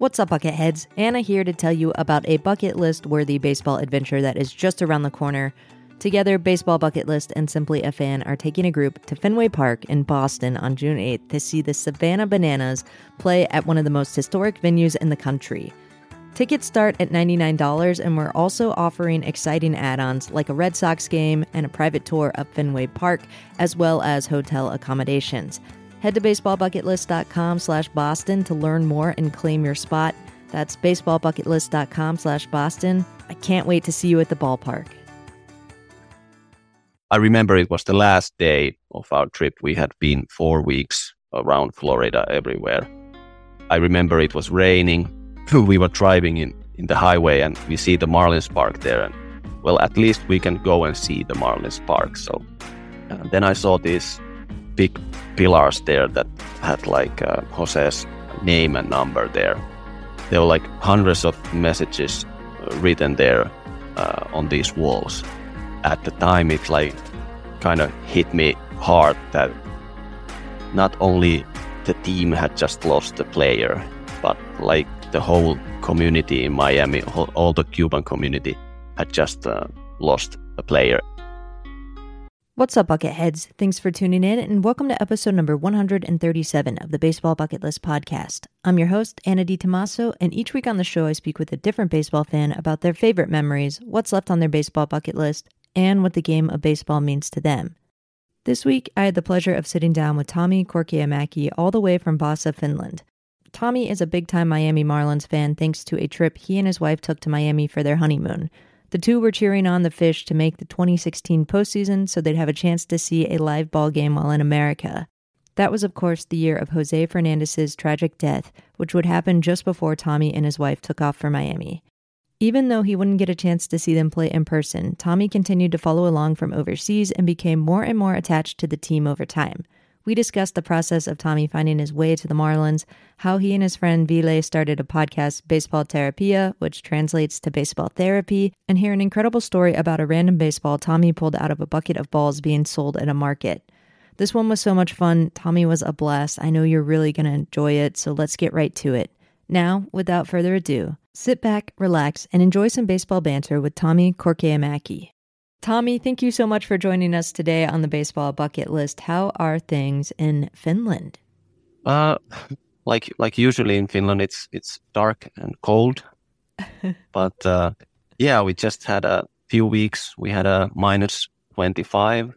What's up, Bucketheads? Anna here to tell you about a bucket list worthy baseball adventure that is just around the corner. Together, Baseball Bucket List and Simply a Fan are taking a group to Fenway Park in Boston on June 8th to see the Savannah Bananas play at one of the most historic venues in the country. Tickets start at $99, and we're also offering exciting add ons like a Red Sox game and a private tour of Fenway Park, as well as hotel accommodations. Head to baseballbucketlist.com slash Boston to learn more and claim your spot. That's baseballbucketlist.com slash Boston. I can't wait to see you at the ballpark. I remember it was the last day of our trip. We had been four weeks around Florida everywhere. I remember it was raining. we were driving in, in the highway and we see the Marlins Park there. And well, at least we can go and see the Marlins Park. So uh, then I saw these big pillars there that had like uh, Jose's name and number there. There were like hundreds of messages uh, written there uh, on these walls. At the time, it like kind of hit me hard that not only the team had just lost the player, but like the whole community in Miami, all the Cuban community had just uh, lost a player. What's up, Bucketheads? Thanks for tuning in, and welcome to episode number 137 of the Baseball Bucket List podcast. I'm your host, Anna DiTomaso, and each week on the show, I speak with a different baseball fan about their favorite memories, what's left on their baseball bucket list, and what the game of baseball means to them. This week, I had the pleasure of sitting down with Tomi Korkeamäki all the way from Vaasa, Finland. Tomi is a big time Miami Marlins fan thanks to a trip he and his wife took to Miami for their honeymoon. The two were cheering on the Fish to make the 2016 postseason so they'd have a chance to see a live ball game while in America. That was, of course, the year of Jose Fernandez's tragic death, which would happen just before Tomi and his wife took off for Miami. Even though he wouldn't get a chance to see them play in person, Tomi continued to follow along from overseas and became more and more attached to the team over time. We discussed the process of Tomi finding his way to the Marlins, how he and his friend Ville started a podcast, Baseball Terapia, which translates to baseball therapy, and hear an incredible story about a random baseball Tomi pulled out of a bucket of balls being sold at a market. This one was so much fun. Tomi was a blast. I know you're really going to enjoy it, so let's get right to it. Now, without further ado, sit back, relax, and enjoy some baseball banter with Tomi Korkeamäki. Tomi, thank you so much for joining us today on the baseball bucket list. How are things in Finland? Uh, like like usually in Finland, it's it's dark and cold. but uh, yeah, we just had a few weeks. We had a minus twenty five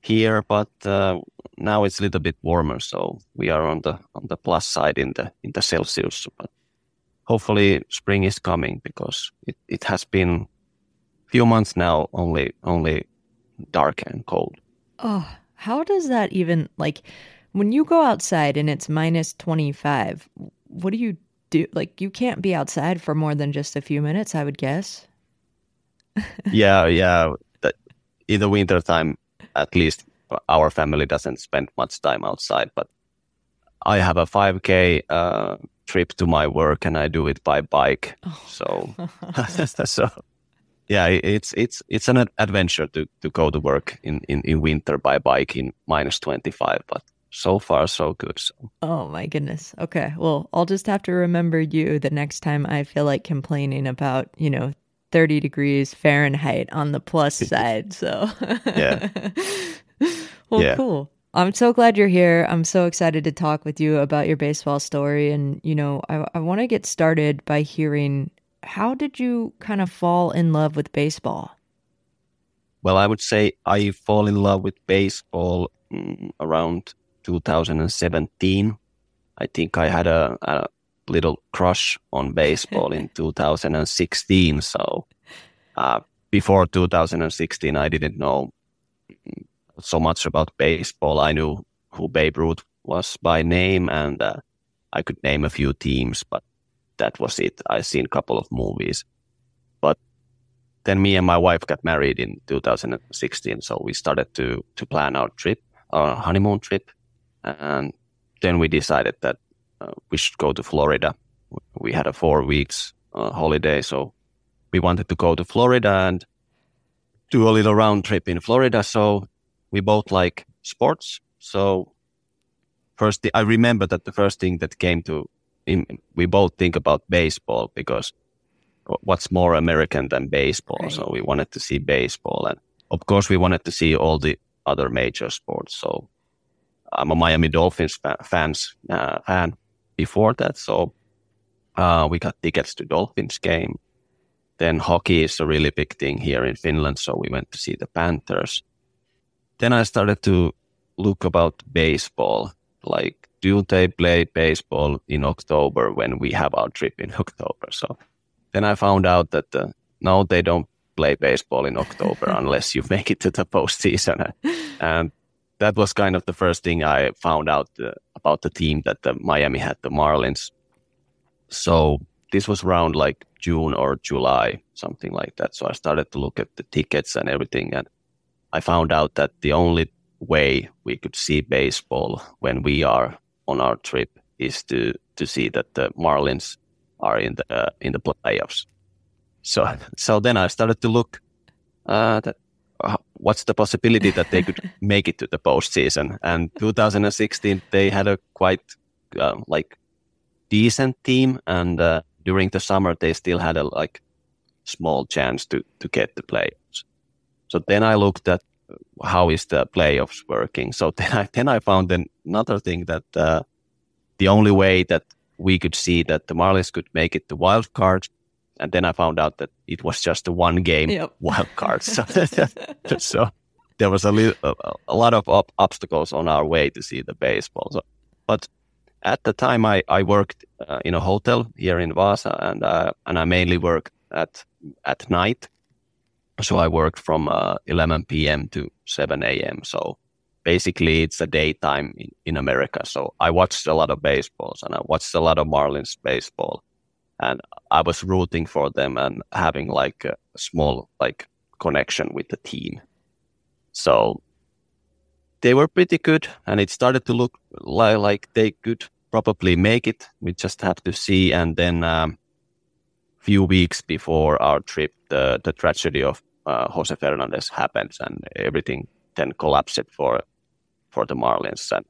here, but uh, now it's a little bit warmer, so we are on the on the plus side in the in the Celsius. But hopefully, spring is coming because it, it has been few months now only only dark and cold. Oh, how does that even like when you go outside and it's minus 25, what do you do? Like you can't be outside for more than just a few minutes, I would guess. yeah, yeah. In the winter time, at least our family doesn't spend much time outside, but I have a 5K uh, trip to my work and I do it by bike. Oh. So, so yeah, it's it's it's an adventure to to go to work in in, in winter by bike in minus twenty five, but so far so good. So. Oh my goodness. Okay, well, I'll just have to remember you the next time I feel like complaining about you know 30 degrees Fahrenheit on the plus side. So yeah. well, yeah. cool. I'm so glad you're here. I'm so excited to talk with you about your baseball story. And, you know, I, I want to get started by hearing how did you kind of fall in love with baseball? Well, I would say I fall in love with baseball mm, around 2017. I think I had a, a little crush on baseball in 2016. So uh, before 2016, I didn't know so much about baseball. I knew who Babe Ruth was by name, and uh, I could name a few teams, but that was it. I seen a couple of movies, but then me and my wife got married in 2016. So we started to to plan our trip, our honeymoon trip, and then we decided that uh, we should go to Florida. We had a four weeks uh, holiday, so we wanted to go to Florida and do a little round trip in Florida. So we both like sports. So first, I remember that the first thing that came to we both think about baseball because what's more American than baseball? Right. So we wanted to see baseball, and of course we wanted to see all the other major sports. So I'm a Miami Dolphins fa- fans uh, fan before that, so uh, we got tickets to Dolphins game. Then hockey is a really big thing here in Finland, so we went to see the Panthers. Then I started to look about baseball, like do they play baseball in October when we have our trip in October? So then I found out that uh, no, they don't play baseball in October unless you make it to the postseason. and that was kind of the first thing I found out uh, about the team that the Miami had, the Marlins. So this was around like June or July, something like that. So I started to look at the tickets and everything, and I found out that the only way we could see baseball when we are on our trip is to to see that the Marlins are in the uh, in the playoffs. So so then I started to look uh, that uh, what's the possibility that they could make it to the postseason. And 2016 they had a quite uh, like decent team, and uh, during the summer they still had a like small chance to to get the playoffs. So then I looked at how is the playoffs working. So then I then I found another thing that uh, the only way that we could see that the Marlins could make it to wild card, and then I found out that it was just a one game yep. wild card. So, so there was a, li- a, lot of op- obstacles on our way to see the baseball. So, but at the time, I I worked uh, in a hotel here in Vaasa, and uh, and I mainly worked at at night so I worked from uh, 11 p.m. to 7 a.m. So basically, it's a daytime in, in America. So I watched a lot of baseballs and I watched a lot of Marlins baseball, and I was rooting for them and having like a small like connection with the team. So they were pretty good, and it started to look like, like they could probably make it. We just have to see. And then um, few weeks before our trip, the the tragedy of uh, Jose Fernandez happens, and everything then collapsed for for the Marlins. And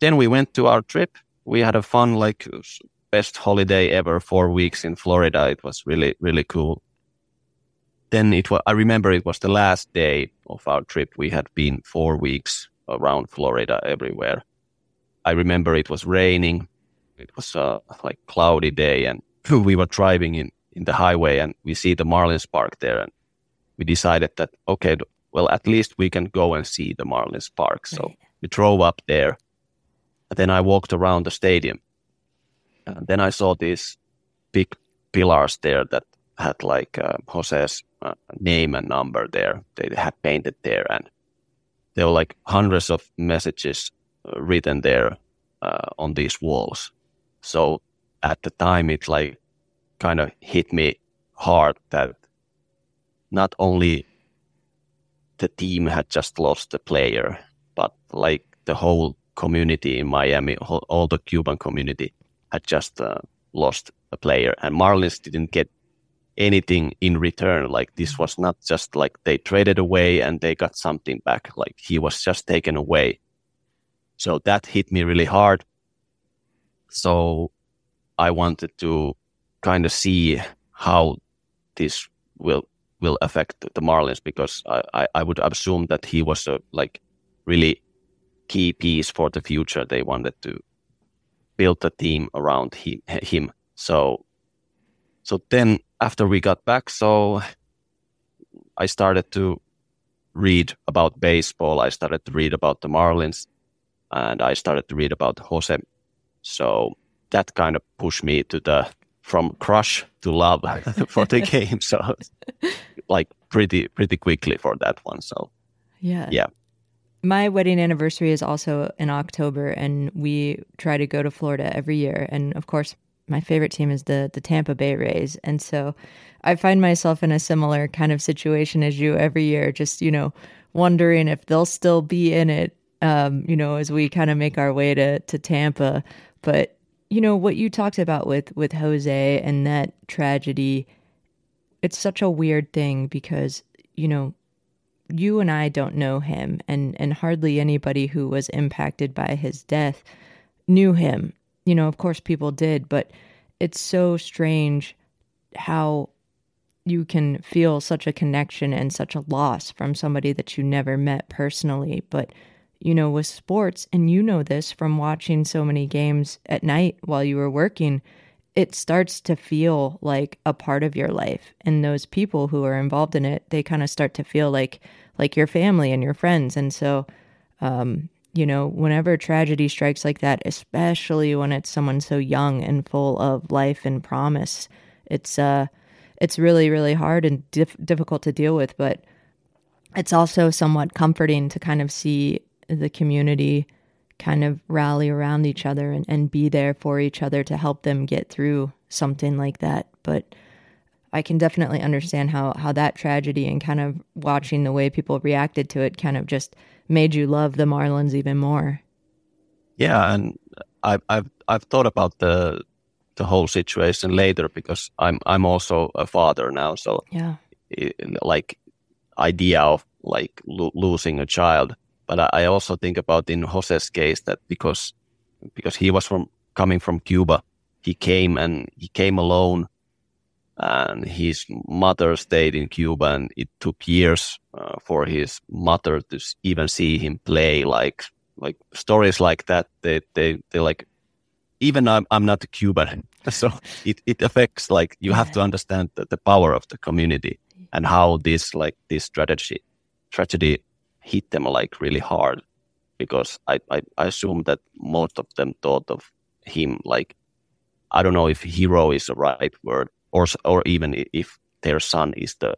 then we went to our trip. We had a fun, like best holiday ever, four weeks in Florida. It was really really cool. Then it was. I remember it was the last day of our trip. We had been four weeks around Florida everywhere. I remember it was raining. It was a like cloudy day, and we were driving in in the highway and we see the Marlins Park there, and we decided that okay, well at least we can go and see the Marlins Park. So we drove up there, and then I walked around the stadium, and then I saw these big pillars there that had like uh, Jose's uh, name and number there. They had painted there, and there were like hundreds of messages uh, written there uh, on these walls. So at the time, it like kind of hit me hard that not only the team had just lost a player, but like the whole community in Miami, all the Cuban community had just uh, lost a player, and Marlins didn't get anything in return. Like this was not just like they traded away and they got something back. Like he was just taken away. So that hit me really hard. So I wanted to kind of see how this will will affect the Marlins because I, I, I would assume that he was a like really key piece for the future. They wanted to build the team around him. So so then after we got back, so I started to read about baseball. I started to read about the Marlins, and I started to read about Jose. So that kind of pushed me to the from crush to love for the game. So like pretty pretty quickly for that one. So yeah, yeah. My wedding anniversary is also in October, and we try to go to Florida every year. And of course, my favorite team is the the Tampa Bay Rays, and so I find myself in a similar kind of situation as you every year, just you know, wondering if they'll still be in it. Um, you know, as we kind of make our way to to Tampa, but you know what you talked about with with Jose and that tragedy it's such a weird thing because you know you and I don't know him and and hardly anybody who was impacted by his death knew him you know, of course people did, but it's so strange how you can feel such a connection and such a loss from somebody that you never met personally. But, you know, with sports, and you know this from watching so many games at night while you were working, it starts to feel like a part of your life. And those people who are involved in it, they kind of start to feel like like your family and your friends. And so, um, you know, whenever tragedy strikes like that, especially when it's someone so young and full of life and promise, it's uh, it's really really hard and dif- difficult to deal with. But it's also somewhat comforting to kind of see the community kind of rally around each other and, and be there for each other to help them get through something like that. But I can definitely understand how how that tragedy and kind of watching the way people reacted to it kind of just made you love the Marlins even more. Yeah, and I've I've I've thought about the the whole situation later because I'm I'm also a father now, so yeah, like idea of like lo- losing a child, but I, also think about in Jose's case that because because he was from coming from Cuba, he came and he came alone and his mother stayed in Cuba, and it took years uh, for his mother to even see him play. Like like stories like that, they they they like. Even I'm I'm not a Cuban, so it, it affects like you have to understand the, the power of the community and how this like this strategy tragedy hit them like really hard because I, I, I assume that most of them thought of him like I don't know if hero is the right word, or or even if their son is the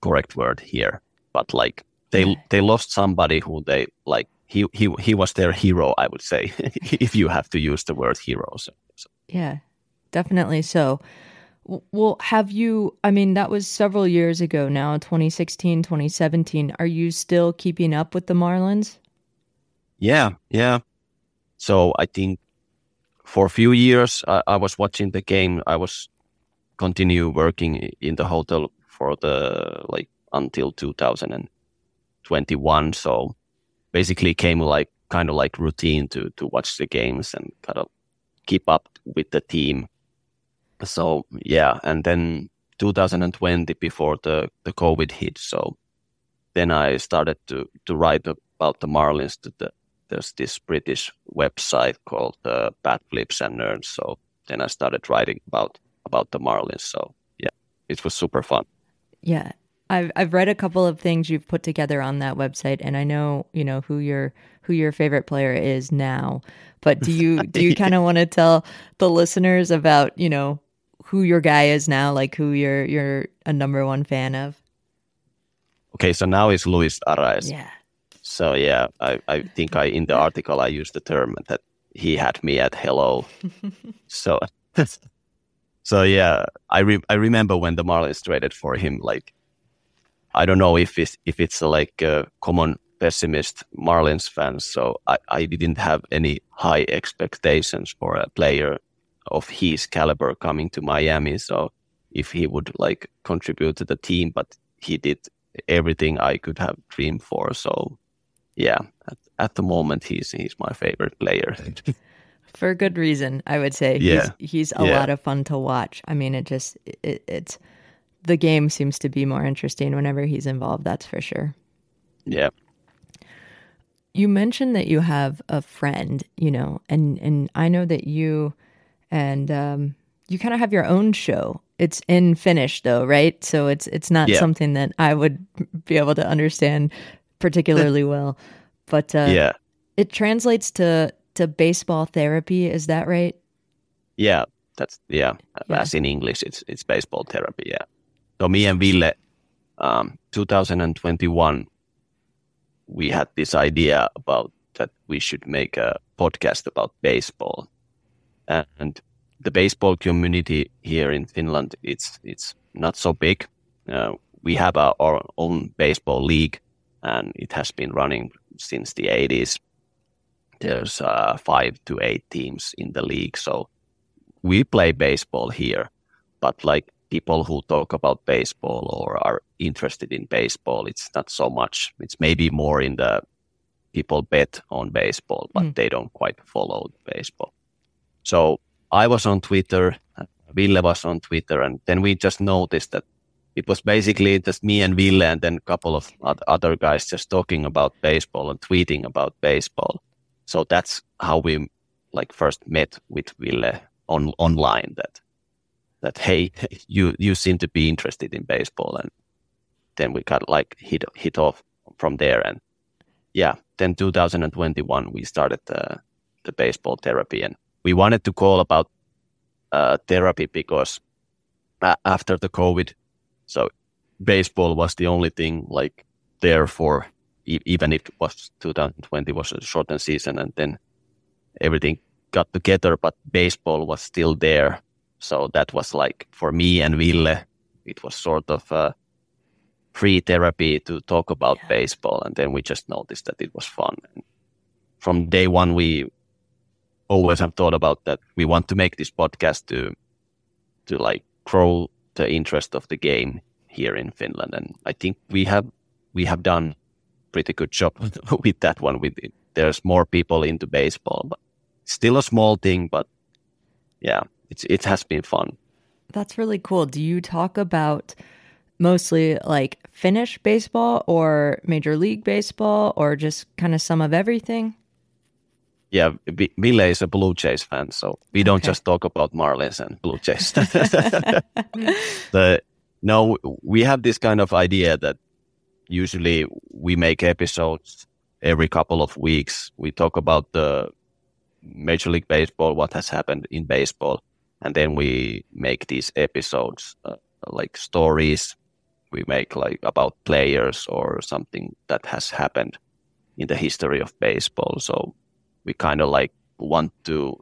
correct word here. But like they they lost somebody who they like he he he was their hero. I would say if you have to use the word hero. So, so. Yeah, definitely. So. Well, have you? I mean, that was several years ago now, 2016, 2017. Are you still keeping up with the Marlins? Yeah, yeah. So I think for a few years I, I was watching the game. I was continue working in the hotel for the like until 2021 so basically came like kind of like routine to to watch the games and kind of keep up with the team so yeah and then 2020 before the the covid hit so then i started to to write about the marlins to the there's this british website called uh, bat flips and nerds so then i started writing about about the Marlins. So yeah, it was super fun. Yeah. I've I've read a couple of things you've put together on that website and I know, you know, who your who your favorite player is now. But do you do you kind of want to tell the listeners about, you know, who your guy is now, like who you're you're a number one fan of? Okay, so now it's Luis Arraez. Yeah. So yeah, I, I think I in the article I used the term that he had me at hello. so so yeah, I re- I remember when the Marlins traded for him. Like, I don't know if it's if it's like a common pessimist Marlins fan. So I, I didn't have any high expectations for a player of his caliber coming to Miami. So if he would like contribute to the team, but he did everything I could have dreamed for. So yeah, at, at the moment he's he's my favorite player. for good reason, I would say. Yeah. He's, he's a yeah. lot of fun to watch. I mean, it just, it, it's, the game seems to be more interesting whenever he's involved, that's for sure. Yeah. You mentioned that you have a friend, you know, and, and I know that you and um, you kind of have your own show. It's in Finnish though, right? So it's it's not yeah. something that I would be able to understand particularly well. But uh, yeah, it translates to to baseball therapy. Is that right? Yeah, that's yeah. yeah. As in English, it's it's baseball therapy. Yeah. So me and Ville, um, 2021, we had this idea about that we should make a podcast about baseball, and the baseball community here in Finland, it's it's not so big. Uh, we have our, our own baseball league, and it has been running since the 80s there's uh, five to eight teams in the league. So we play baseball here, but like people who talk about baseball or are interested in baseball, it's not so much. It's maybe more in the people bet on baseball, but mm. they don't quite follow baseball. So I was on Twitter, Ville was on Twitter, and then we just noticed that it was basically just me and Ville and then a couple of other guys just talking about baseball and tweeting about baseball. So that's how we like first met with Ville on online that that hey you you seem to be interested in baseball and then we got like hit hit off from there and yeah then 2021 we started the the baseball therapy and we wanted to call about uh, therapy because after the covid so baseball was the only thing like there for even if it was 2020 was a shortened season and then everything got together, but baseball was still there. So that was like for me and Ville, it was sort of a free therapy to talk about yeah. baseball. And then we just noticed that it was fun. And from day one, we always have thought about that we want to make this podcast to to like grow the interest of the game here in Finland. And I think we have we have done pretty good job with that one. With it. there's more people into baseball, but still a small thing, but yeah, it's it has been fun. That's really cool. Do you talk about mostly like Finnish baseball or Major League Baseball or just kind of some of everything? Yeah, Ville is a Blue Jays fan, so we don't okay. just talk about Marlins and Blue Jays. the, no, we have this kind of idea that usually we make episodes every couple of weeks. We talk about the Major League Baseball, what has happened in baseball, and then we make these episodes uh, like stories. We make like about players or something that has happened in the history of baseball. So we kind of like want to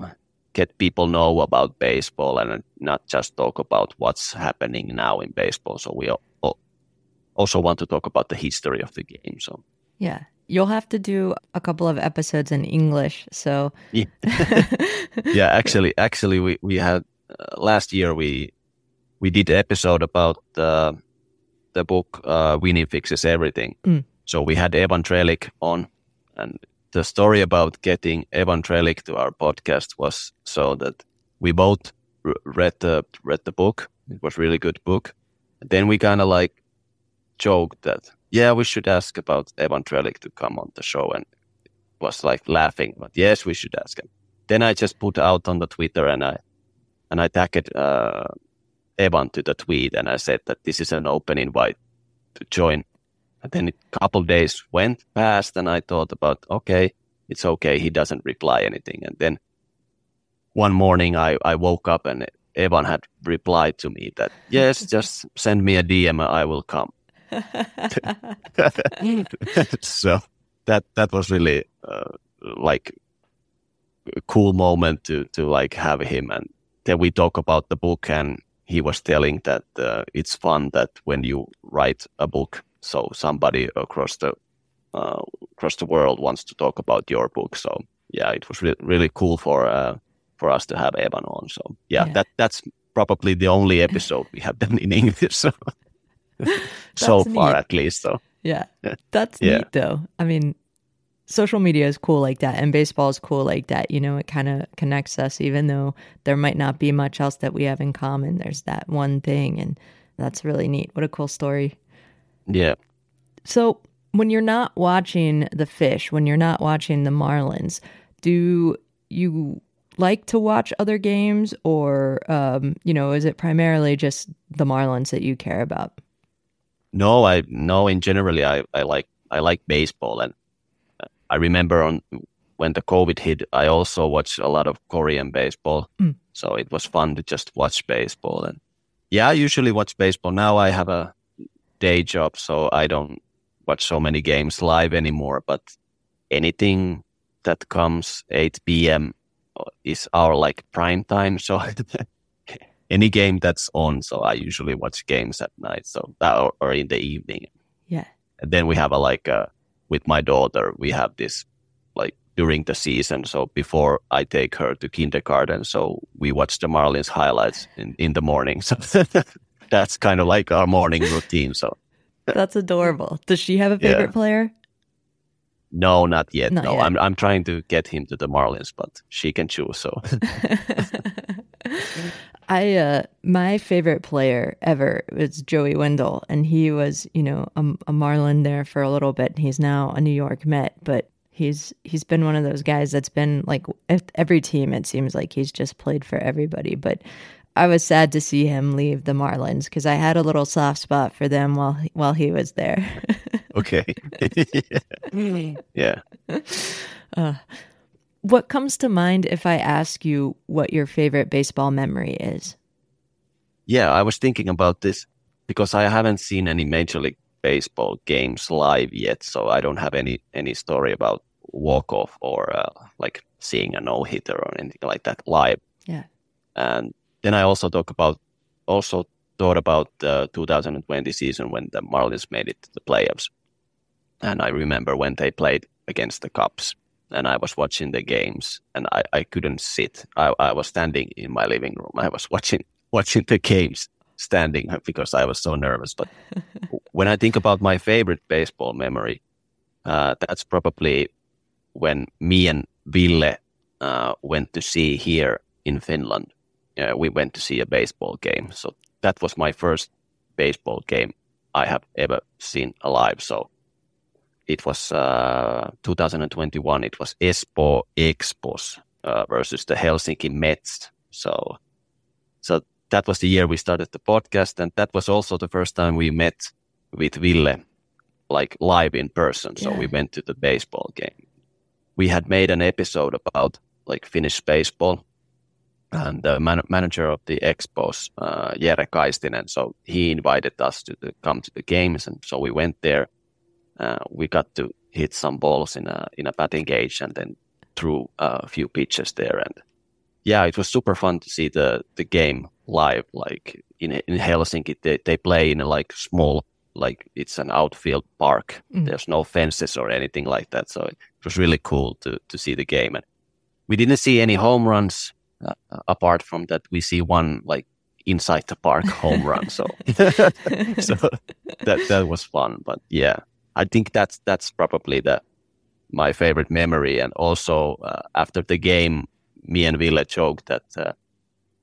get people know about baseball and not just talk about what's happening now in baseball. So we also want to talk about the history of the game. So yeah, You'll have to do a couple of episodes in English. So yeah, yeah actually, actually, we we had uh, last year we we did an episode about uh, the book uh, Winning Fixes Everything. Mm. So we had Evan Drellich on, and the story about getting Evan Drellich to our podcast was so that we both read the read the book. It was really good book. And then we kind of like joked that yeah, we should ask about Evan Drellich to come on the show. And was like laughing, but yes, we should ask him. Then I just put out on the Twitter and I, and I tagged uh, Evan to the tweet and I said that this is an open invite to join. And then a couple days went past and I thought about, okay, it's okay. He doesn't reply anything. And then one morning I, I woke up and Evan had replied to me that, yes, just send me a DM. I will come. so that that was really uh, like a cool moment to to like have him and then we talk about the book and he was telling that uh, it's fun that when you write a book so somebody across the uh, across the world wants to talk about your book. So yeah it was re- really cool for uh, for us to have Evan on. So yeah, yeah, that that's probably the only episode we have done in English. So so far neat. at least so. Yeah. That's yeah. neat though. I mean social media is cool like that and baseball is cool like that. You know it kind of connects us even though there might not be much else that we have in common. There's that one thing and that's really neat. What a cool story yeah so when you're not watching the fish when you're not watching the marlins do you like to watch other games or um, you know is it primarily just the marlins that you care about no, I no. In generally, I, I like I like baseball, and I remember on when the COVID hit, I also watched a lot of Korean baseball. Mm. So it was fun to just watch baseball. And yeah, I usually watch baseball. Now I have a day job, so I don't watch so many games live anymore. But anything that comes 8 p.m. is our like prime time. So any game that's on. So I usually watch games at night, so that or, or in the evening. Yeah. And then we have a like a, uh, with my daughter, we have this like during the season. So before I take her to kindergarten, so we watch the Marlins highlights in, in the morning. So that's kind of like our morning routine. So that's adorable. Does she have a favorite yeah. player? No, not yet. Not no, yet. I'm I'm trying to get him to the Marlins, but she can choose. So I uh my favorite player ever was Joey Wendle and he was, you know, a, a Marlin there for a little bit. He's now a New York Met, but he's he's been one of those guys that's been like every team it seems like he's just played for everybody, but I was sad to see him leave the Marlins because I had a little soft spot for them while he, while he was there. okay, yeah. Uh, what comes to mind if I ask you what your favorite baseball memory is? Yeah, I was thinking about this because I haven't seen any Major League Baseball games live yet, so I don't have any any story about walk off or uh, like seeing a no hitter or anything like that live. Yeah. And then I also talk about also thought about the 2020 season when the Marlins made it to the playoffs, and I remember when they played against the Cubs. And I was watching the games, and I, I couldn't sit. I, I was standing in my living room. I was watching watching the games standing because I was so nervous. But when I think about my favorite baseball memory, uh, that's probably when me and Ville uh, went to see here in Finland. Uh, we went to see a baseball game. So that was my first baseball game I have ever seen alive. So it was uh, 2021. It was Espoo Expos uh, versus the Helsinki Mets. So, so that was the year we started the podcast, and that was also the first time we met with Ville, like live in person. So Yeah. we went to the baseball game. We had made an episode about like Finnish baseball, and the man- manager of the Expos, uh, Jere Kaistinen, so he invited us to the, come to the games, and so we went there. Uh, we got to hit some balls in a in a batting cage, and then threw a few pitches there, and yeah, it was super fun to see the the game live. Like in in Helsinki, they they play in a like small like it's an outfield park. Mm. There's no fences or anything like that, so it was really cool to to see the game. And we didn't see any home runs uh, apart from that. We see one like inside the park home run. So so that that was fun. But yeah, I think that's that's probably the my favorite memory. And also uh, after the game, me and Ville joked that uh,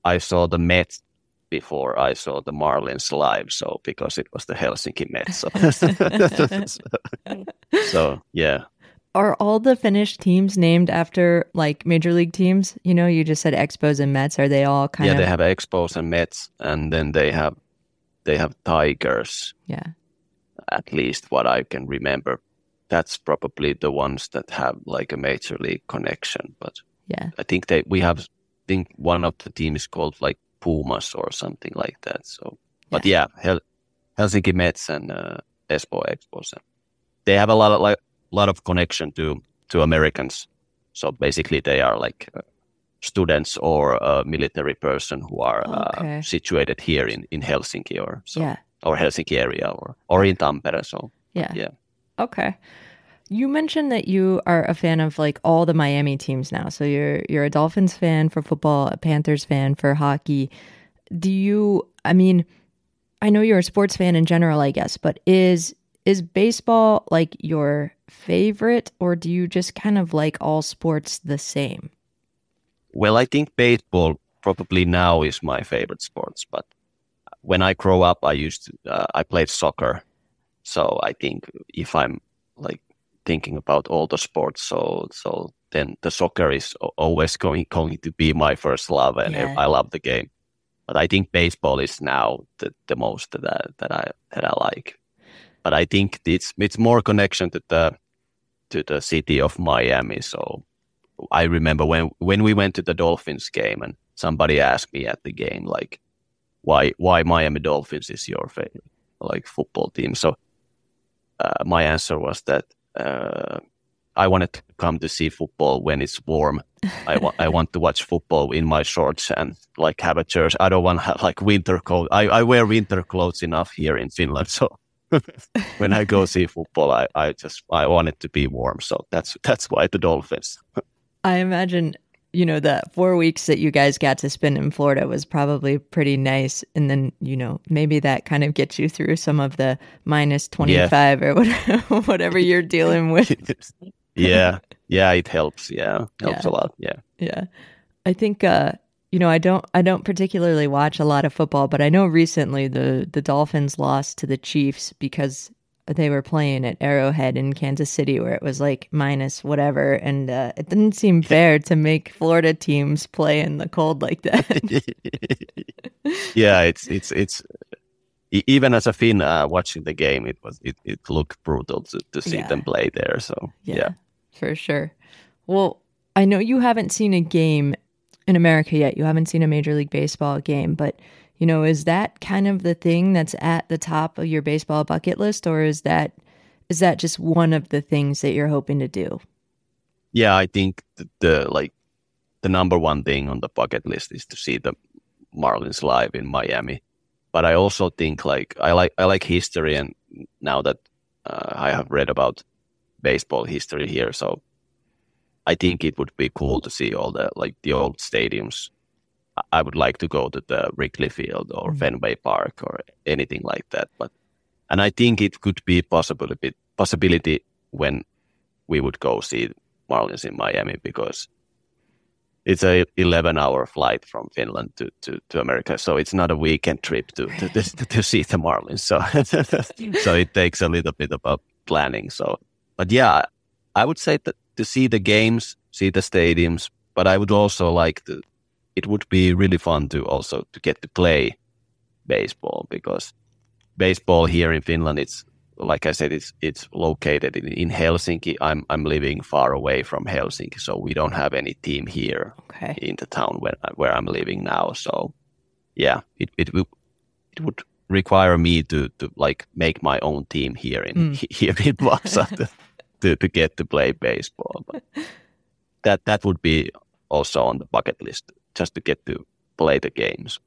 I saw the Mets before I saw the Marlins live. So because it was the Helsinki Mets. So, so yeah, Are all the Finnish teams named after like major league teams? You know, you just said Expos and Mets. Are they all kind yeah, of? Yeah, they have Expos and Mets, and then they have they have Tigers. yeah. at least what I can remember. That's probably the ones that have like a major league connection. But Yeah. I think they we have I think one of the teams is called like Pumas or something like that. So, but yeah, Hel- Helsinki Mets and uh, Espoo Expos. They have a lot of like lot of connection to to Americans. So basically, they are like uh, students or a military person who are Okay. uh, situated here in in Helsinki or so Yeah. or Helsinki area or or in Tampere. So Yeah. yeah. Okay. You mentioned that you are a fan of like all the Miami teams now. So you're you're a Dolphins fan for football, a Panthers fan for hockey. Do you I mean, I know you're a sports fan in general, I guess, but is is baseball like your favorite or do you just kind of like all sports the same? Well, I think baseball probably now is my favorite sports, but when I grow up, I used to, uh, I played soccer. So I think if I'm like thinking about all the sports, so, so then the soccer is always going, going to be my first love and Yeah. I love the game. But I think baseball is now the, the most that, I- that I, that I like. But I think it's, it's more connection to the, to the city of Miami. So I remember when when we went to the Dolphins game and somebody asked me at the game like why why Miami Dolphins is your favorite like football team. So uh, my answer was that uh, I wanted to come to see football when it's warm. I want I want to watch football in my shorts and like have a church. I don't want like winter coat. I, I wear winter clothes enough here in Finland, so when I go see football, I, I just I want it to be warm. So that's that's why the Dolphins. I imagine, you know, the four weeks that you guys got to spend in Florida was probably pretty nice. And then, you know, maybe that kind of gets you through some of the minus 25 or whatever, whatever you're dealing with. yeah, yeah, it helps. Yeah, helps Yeah. a lot. Yeah. Yeah. I think uh you know, I don't I don't particularly watch a lot of football, but I know recently the the Dolphins lost to the Chiefs because they were playing at Arrowhead in Kansas City where it was like minus whatever and uh, it didn't seem fair to make Florida teams play in the cold like that. yeah, it's it's it's even as a Finn uh, watching the game, it was it, it looked brutal to, to see Yeah. them play there. So yeah. For sure. Well, I know you haven't seen a game in America yet. You haven't seen a Major League Baseball game, but you know, is that kind of the thing that's at the top of your baseball bucket list or is that is that just one of the things that you're hoping to do? yeah, I think the, the like the number one thing on the bucket list is to see the Marlins live in Miami. But I also think like I like I like history, and now that uh, I have read about baseball history here, so I think it would be cool to see all the like the old stadiums. I- would like to go to the Wrigley Field or Mm. Fenway Park or anything like that. But and I think it could be possibility possibility when we would go see Marlins in Miami because it's a 11 hour flight from Finland to, to, to America. So it's not a weekend trip to, to, to, to see the Marlins. So, so it takes a little bit about planning. So, but yeah, I would say that to see the games, see the stadiums, but I would also like to, it would be really fun to also to get to play baseball because baseball here in Finland, it's like I said, it's it's located in, in Helsinki. I'm I'm living far away from Helsinki, so we don't have any team here Okay. in the town where where I'm living now. So yeah, it it would it would require me to to like make my own team here in Mm. here in Vaasa to, to to get to play baseball. But that that would be also on the bucket list, just to get to play the games.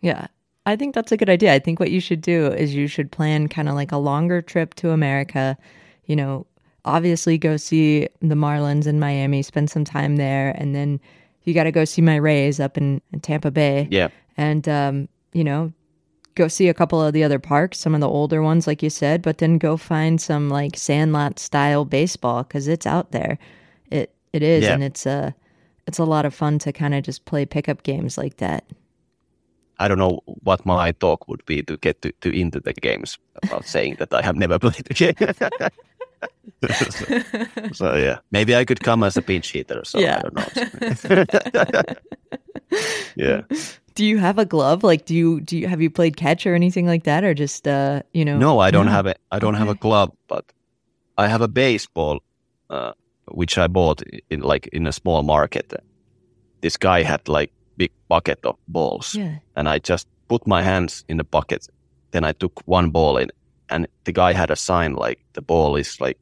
Yeah. I think that's a good idea. I think what you should do is you should plan kind of like a longer trip to America, you know, obviously go see the Marlins in Miami, spend some time there, and then you got to go see my Rays up in, in Tampa Bay. Yeah, And, um, you know, go see a couple of the other parks, some of the older ones, like you said, but then go find some like sandlot style baseball because it's out there. It It is. Yeah. And it's a, it's a lot of fun to kind of just play pickup games like that. I don't know what my talk would be to get to, to into the games about saying that I have never played the game. so, so, yeah, maybe I could come as a pinch hitter. So Yeah. I don't know. yeah. Do you have a glove? Like, do you do you have you played catch or anything like that, or just uh, you know? No, I don't No. have a I don't have a Okay. glove, but I have a baseball, uh, which I bought in like in a small market. This guy had like big bucket of balls, Yeah. and I just put my hands in the bucket. Then I took one ball in, and the guy had a sign like the ball is like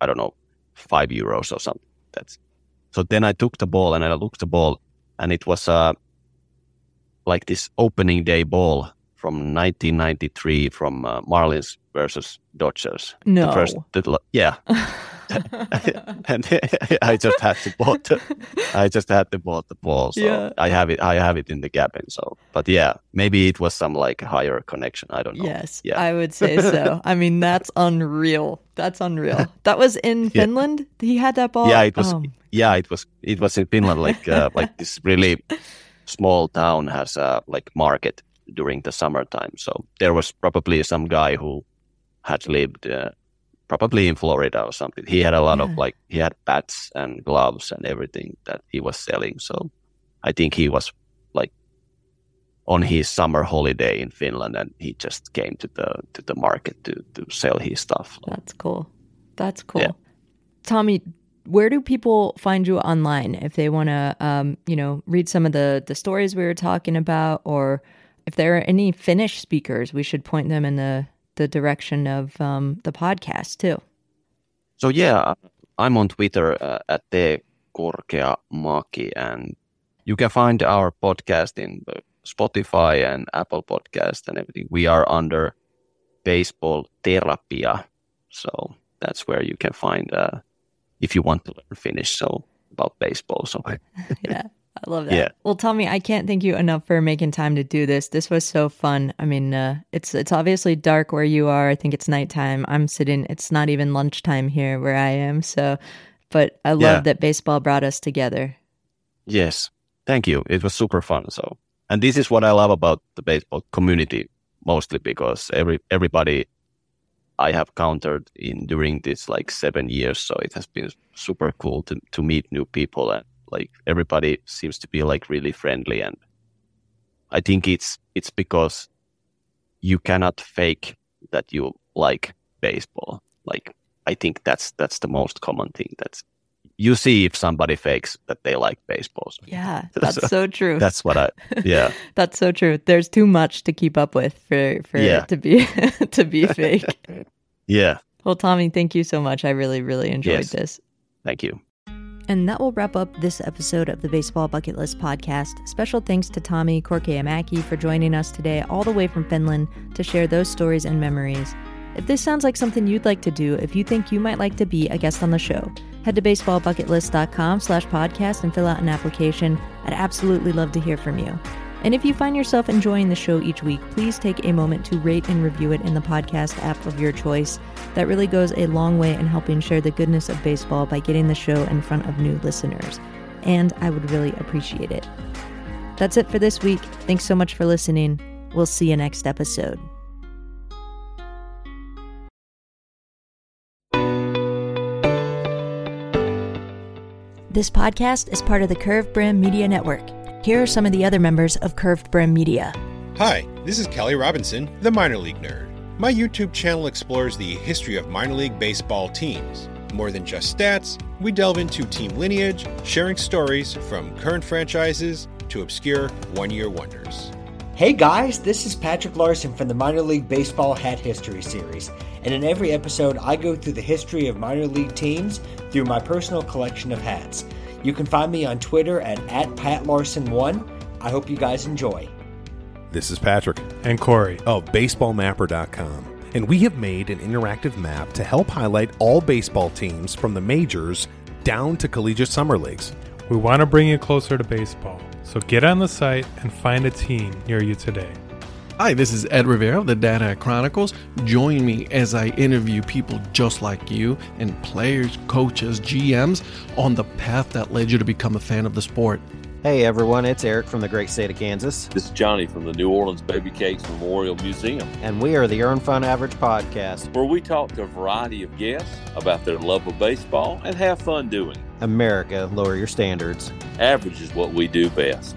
I don't know five euros or something. That's so. Then I took the ball and I looked the ball, and it was uh like this opening day ball from 1993 from uh, Marlins versus Dodgers. No. The first, the, yeah. and I just had to bought the, I just had to bought the ball. So Yeah. I have it. I have it in the cabin. So, but yeah, maybe it was some like higher connection. I don't know. Yes, Yeah. I would say so. I mean, that's unreal. That's unreal. That was in Yeah. Finland. He had that ball. yeah, it was. Oh, Yeah, it was. It was in Finland. Like uh, like this really small town has a like market during the summertime. So there was probably some guy who had lived uh, probably in Florida or something. He had a lot of like he had bats and gloves and everything that he was selling. So I think he was like on his summer holiday in Finland and he just came to the to the market to to sell his stuff. that's cool. That's cool. Yeah. Tomi, where do people find you online if they want to, um, you know, read some of the the stories we were talking about, or if there are any Finnish speakers, we should point them in the the direction of um, the podcast too. So yeah, I'm on Twitter uh, at the Korkea Maki, and you can find our podcast in Spotify and Apple Podcast and everything. We are under Baseball Terapia, so that's where you can find uh, if you want to learn Finnish. So about baseball. So yeah i love that Yeah. well tomi i can't thank you enough for making time to do this this was so fun i mean uh, it's it's obviously dark where you are i think it's nighttime i'm sitting it's not even lunchtime here where i am so but I love Yeah. that baseball brought us together. Yes. Thank you. It was super fun. So, and this is what I love about the baseball community mostly because every everybody I have countered in during this like seven years, so it has been super cool to to meet new people and like everybody seems to be like really friendly and I think it's it's because you cannot fake that you like baseball. Like I think that's that's the most common thing that's you see if somebody fakes that they like baseball. So Yeah, that's so true. that's what I yeah. That's so true. There's too much to keep up with for for Yeah. it to be to be fake. Yeah. well, Tomi, thank you so much. I really really enjoyed Yes. this. Thank you. And that will wrap up this episode of the Baseball Bucket List podcast. Special thanks to Tomi Korkeamäki for joining us today, all the way from Finland, to share those stories and memories. If this sounds like something you'd like to do, if you think you might like to be a guest on the show, head to baseballbucketlist.com slash podcast and fill out an application. I'd absolutely love to hear from you. And if you find yourself enjoying the show each week, please take a moment to rate and review it in the podcast app of your choice. That really goes a long way in helping share the goodness of baseball by getting the show in front of new listeners. And I would really appreciate it. That's it for this week. Thanks so much for listening. We'll see you next episode. This podcast is part of the Curved Brim Media Network. Here are some of the other members of Curved Brim Media. Hi, this is Kelly Robinson, the minor league nerd. My YouTube channel explores the history of minor league baseball teams. More than just stats, we delve into team lineage, sharing stories from current franchises to obscure one year wonders. Hey guys, this is Patrick Larson from the Minor League Baseball Hat History Series. And in every episode, I go through the history of minor league teams through my personal collection of hats. You can find me on Twitter at, at PatLarson1. I hope you guys enjoy. This is Patrick and Corey. Oh, of BaseballMapper.com, and we have made an interactive map to help highlight all baseball teams from the majors down to collegiate summer leagues. We want to bring you closer to baseball, so get on the site and find a team near you today. Hi, this is Ed Rivera of the Data Chronicles. Join me as I interview people just like you and players, coaches, GMs on the path that led you to become a fan of the sport. Hey everyone, it's Eric from the great state of Kansas, This is Johnny from the New Orleans Baby Cakes Memorial Museum, and we are the Earn Fun Average Podcast, where we talk to a variety of guests about their love of baseball and have fun doing it. America, lower your standards. Average is what we do best.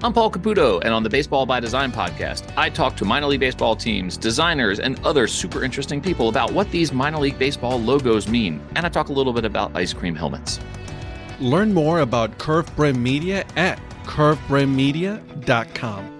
I'm Paul Caputo, and on the Baseball by Design podcast, I talk to minor league baseball teams, designers, and other super interesting people about what these minor league baseball logos mean. And I talk a little bit about ice cream helmets. Learn more about Curved Brim Media at curvedbrimmedia.com.